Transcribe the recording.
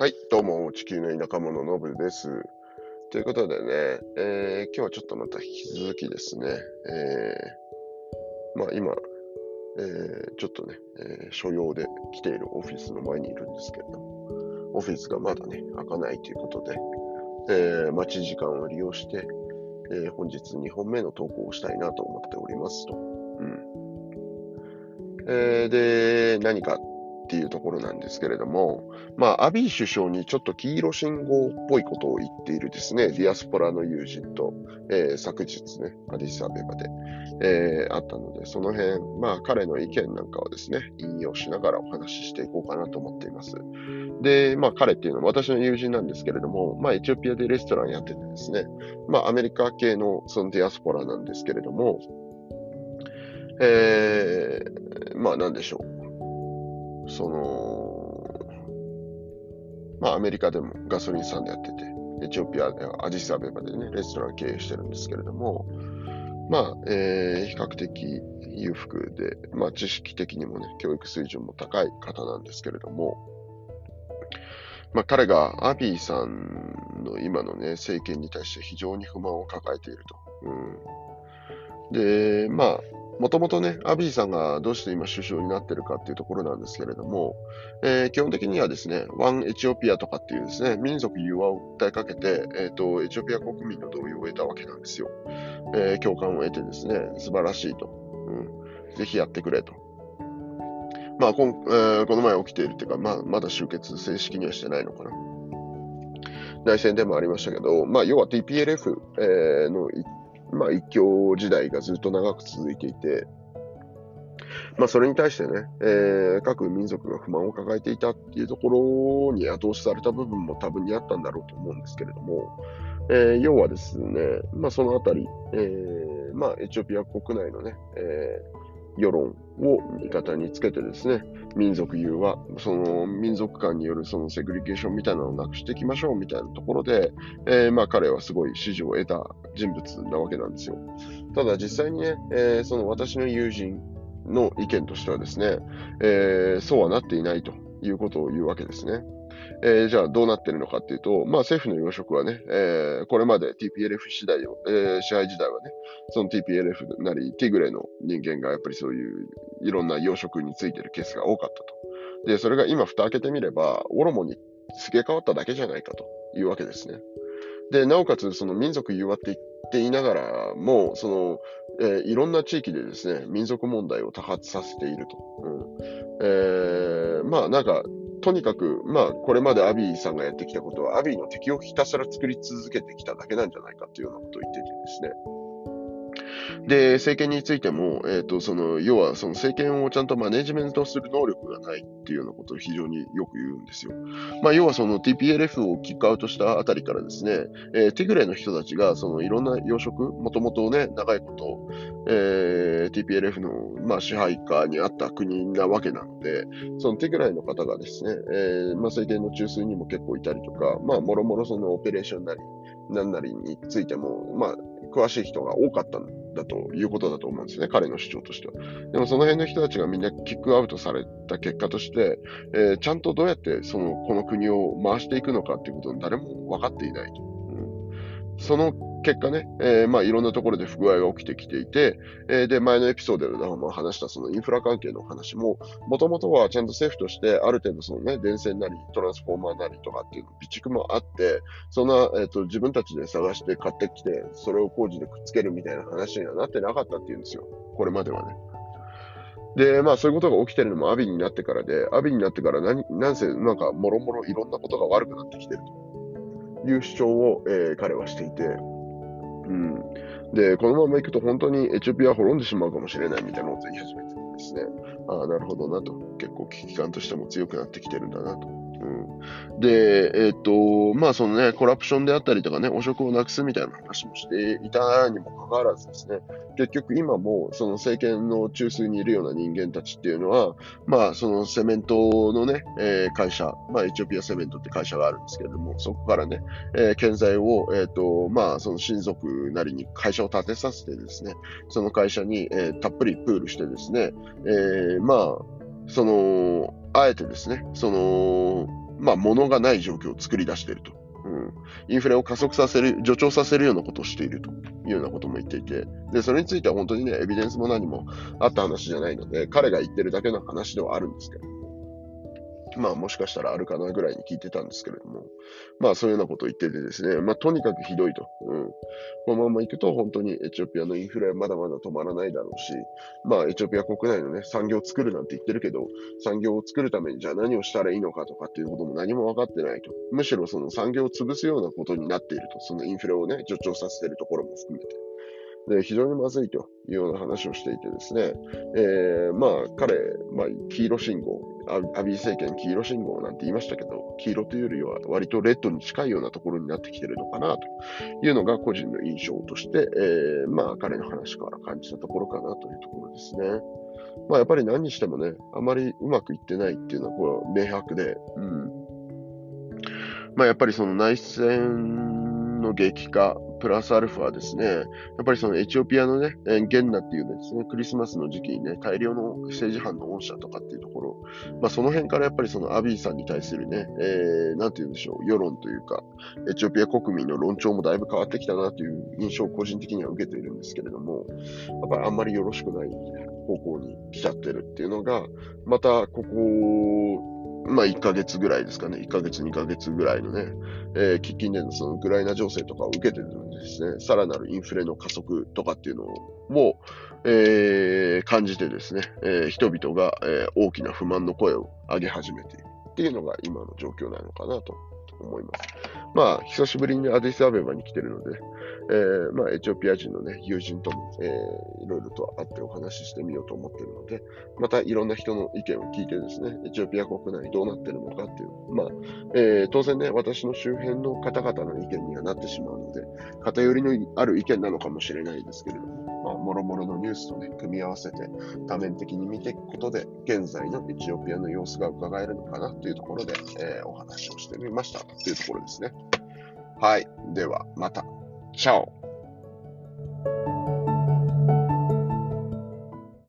はい、どうも、地球の田舎者のぶです。ということでね、えー、今日はちょっとまた引き続きですね、えー、まあ今、えー、ちょっとね、え、所用で来ているオフィスの前にいるんですけれども、オフィスがまだね、開かないということで、え、待ち時間を利用して、え、本日2本目の投稿をしたいなと思っておりますと。うんえ、で、何かっていうところなんですけれども、まあ、アビー首相にちょっと黄色信号っぽいことを言っているですね、ディアスポラの友人と、えー、昨日ね、アディスアベバで、えー、会ったので、その辺、まあ、彼の意見なんかをですね、引用しながらお話ししていこうかなと思っています。で、まあ、彼っていうのは私の友人なんですけれども、まあ、エチオピアでレストランやっててですね、まあ、アメリカ系のそのディアスポラなんですけれども、えー、まあ、なんでしょう。その、まあアメリカでもガソリンスタンドやってて、エチオピアではアジスアベバでね、レストラン経営してるんですけれども、まあ、えー、比較的裕福で、まあ知識的にもね、教育水準も高い方なんですけれども、まあ彼がアビーさんの今のね、政権に対して非常に不満を抱えていると。うん、で、まあ、もともとね、アビーさんがどうして今首相になってるかっていうところなんですけれども、えー、基本的にはですね、ワンエチオピアとかっていうですね、民族融和を訴えかけて、えっ、ー、と、エチオピア国民の同意を得たわけなんですよ。えー、共感を得てですね、素晴らしいと。うん。ぜひやってくれと。まあ、こんえー、この前起きているっていうか、まあ、まだ終結正式にはしてないのかな。内戦でもありましたけど、まあ、要は TPLF、えー、のまあ、一強時代がずっと長く続いていて、まあ、それに対してね、えー、各民族が不満を抱えていたっていうところに後押しされた部分も多分にあったんだろうと思うんですけれども、えー、要はですね、まあ、そのあたり、えー、まあ、エチオピア国内のね、えー世論を味方につけてですね、民族融和、その民族間によるそのセグリケーションみたいなのをなくしていきましょうみたいなところで、えー、まあ彼はすごい支持を得た人物なわけなんですよ。ただ実際にね、えー、その私の友人の意見としてはですね、えー、そうはなっていないということを言うわけですね。えー、じゃあどうなってるのかっていうと、まあ政府の要職はね、えー、これまで TPLF 次第を、えー、支配時代はね、その TPLF なり、ティグレの人間がやっぱりそういういろんな要職についてるケースが多かったと。で、それが今蓋開けてみれば、オロモに付け替わっただけじゃないかというわけですね。で、なおかつ、その民族融和って言っていながらも、その、えー、いろんな地域でですね、民族問題を多発させていると。うんえまあなんか、とにかく、まあ、これまでアビーさんがやってきたことは、アビーの敵をひたすら作り続けてきただけなんじゃないかというようなことを言っててですね。で、政権についても、えっ、ー、と、その、要は、その政権をちゃんとマネジメントする能力がないっていうようなことを非常によく言うんですよ。まあ、要はその TPLF をキックアウトしたあたりからですね、えー、ティグレの人たちが、そのいろんな養殖、もともとね、長いこと、えー、TPLF の、まあ、支配下にあった国なわけなので、そのティグレの方がですね、えー、まあ、政権の中枢にも結構いたりとか、まあ、もろもろそのオペレーションなり、なんなりについても、まあ、詳しい人が多かったんだということだと思うんですね、彼の主張としては。でもその辺の人たちがみんなキックアウトされた結果として、えー、ちゃんとどうやってそのこの国を回していくのかっていうことに誰も分かっていないと。うん、その結果ね、えー、まあいろんなところで不具合が起きてきていて、えー、で、前のエピソードでも話したそのインフラ関係の話も、もともとはちゃんと政府としてある程度そのね、電線なりトランスフォーマーなりとかっていう備蓄もあって、そんな、えっ、ー、と、自分たちで探して買ってきて、それを工事でくっつけるみたいな話にはなってなかったっていうんですよ。これまではね。で、まあそういうことが起きてるのもアビになってからで、アビになってから何、なんせなんかもろもろいろんなことが悪くなってきてるという主張を、えー、彼はしていて、うん。で、このままいくと本当にエチオピアは滅んでしまうかもしれないみたいなことを言い始めてですね、ああ、なるほどなと、結構危機感としても強くなってきてるんだなと。で、えっ、と、まあそのね、コラプションであったりとかね、汚職をなくすみたいな話もしていたにもかかわらずですね、結局今もその政権の中枢にいるような人間たちっていうのは、まあそのセメントのね、えー、会社、まあエチオピアセメントって会社があるんですけれども、そこからね、えー、建材を、えっ、と、まあその親族なりに会社を建てさせてですね、その会社に、えー、たっぷりプールしてですね、えー、まあ、その、あえてですね、その、まあ、物がない状況を作り出していると。うん。インフレを加速させる、助長させるようなことをしているというようなことも言っていて、で、それについては本当にね、エビデンスも何もあった話じゃないので、彼が言ってるだけの話ではあるんですけど、まあもしかしたらあるかなぐらいに聞いてたんですけれども、まあそういうようなことを言っててですね、まあとにかくひどいと。うん。このまま行くと本当にエチオピアのインフレはまだまだ止まらないだろうし、まあエチオピア国内のね、産業を作るなんて言ってるけど、産業を作るためにじゃあ何をしたらいいのかとかっていうことも何も分かってないと。むしろその産業を潰すようなことになっていると。そのインフレをね、助長させてるところも含めて。で、非常にまずいというような話をしていてですね、えー、まあ彼、まあ黄色信号、アビー政権黄色信号なんて言いましたけど、黄色というよりは割とレッドに近いようなところになってきてるのかなというのが個人の印象として、えー、まあ彼の話から感じたところかなというところですね。まあやっぱり何にしてもね、あまりうまくいってないっていうのはこれは明白で、うん。まあやっぱりその内戦の激化、プラスアルファですね、やっぱりそのエチオピアのね、ゲンナっていうですね、クリスマスの時期にね、大量の政治犯の恩赦とかっていうところ、まあその辺からやっぱりそのアビーさんに対するね、えー、なんて言うんでしょう、世論というか、エチオピア国民の論調もだいぶ変わってきたなという印象を個人的には受けているんですけれども、やっぱりあんまりよろしくない方向に来ちゃってるっていうのが、またここまあ1ヶ月ぐらいですかね、1ヶ月、2ヶ月ぐらいのね、えー、喫緊でのそのウクライナ情勢とかを受けてるんですね、さらなるインフレの加速とかっていうのを、えー、感じてですね、えー、人々が、えー、大きな不満の声を上げ始めているっていうのが今の状況なのかなと。思います。まあ、久しぶりにアディスアベバに来てるので、えー、まあ、エチオピア人のね、友人とも、えー、いろいろと会ってお話ししてみようと思ってるので、またいろんな人の意見を聞いてですね、エチオピア国内どうなってるのかっていう、まあ、えー、当然ね、私の周辺の方々の意見にはなってしまうので、偏りのある意見なのかもしれないですけれども、まあ、もろもろのニュースとね、組み合わせて多面的に見ていくことで、現在のエチオピアの様子が伺えるのかなというところで、えー、お話をしてみましたというところですね。はい。では、また。チャオ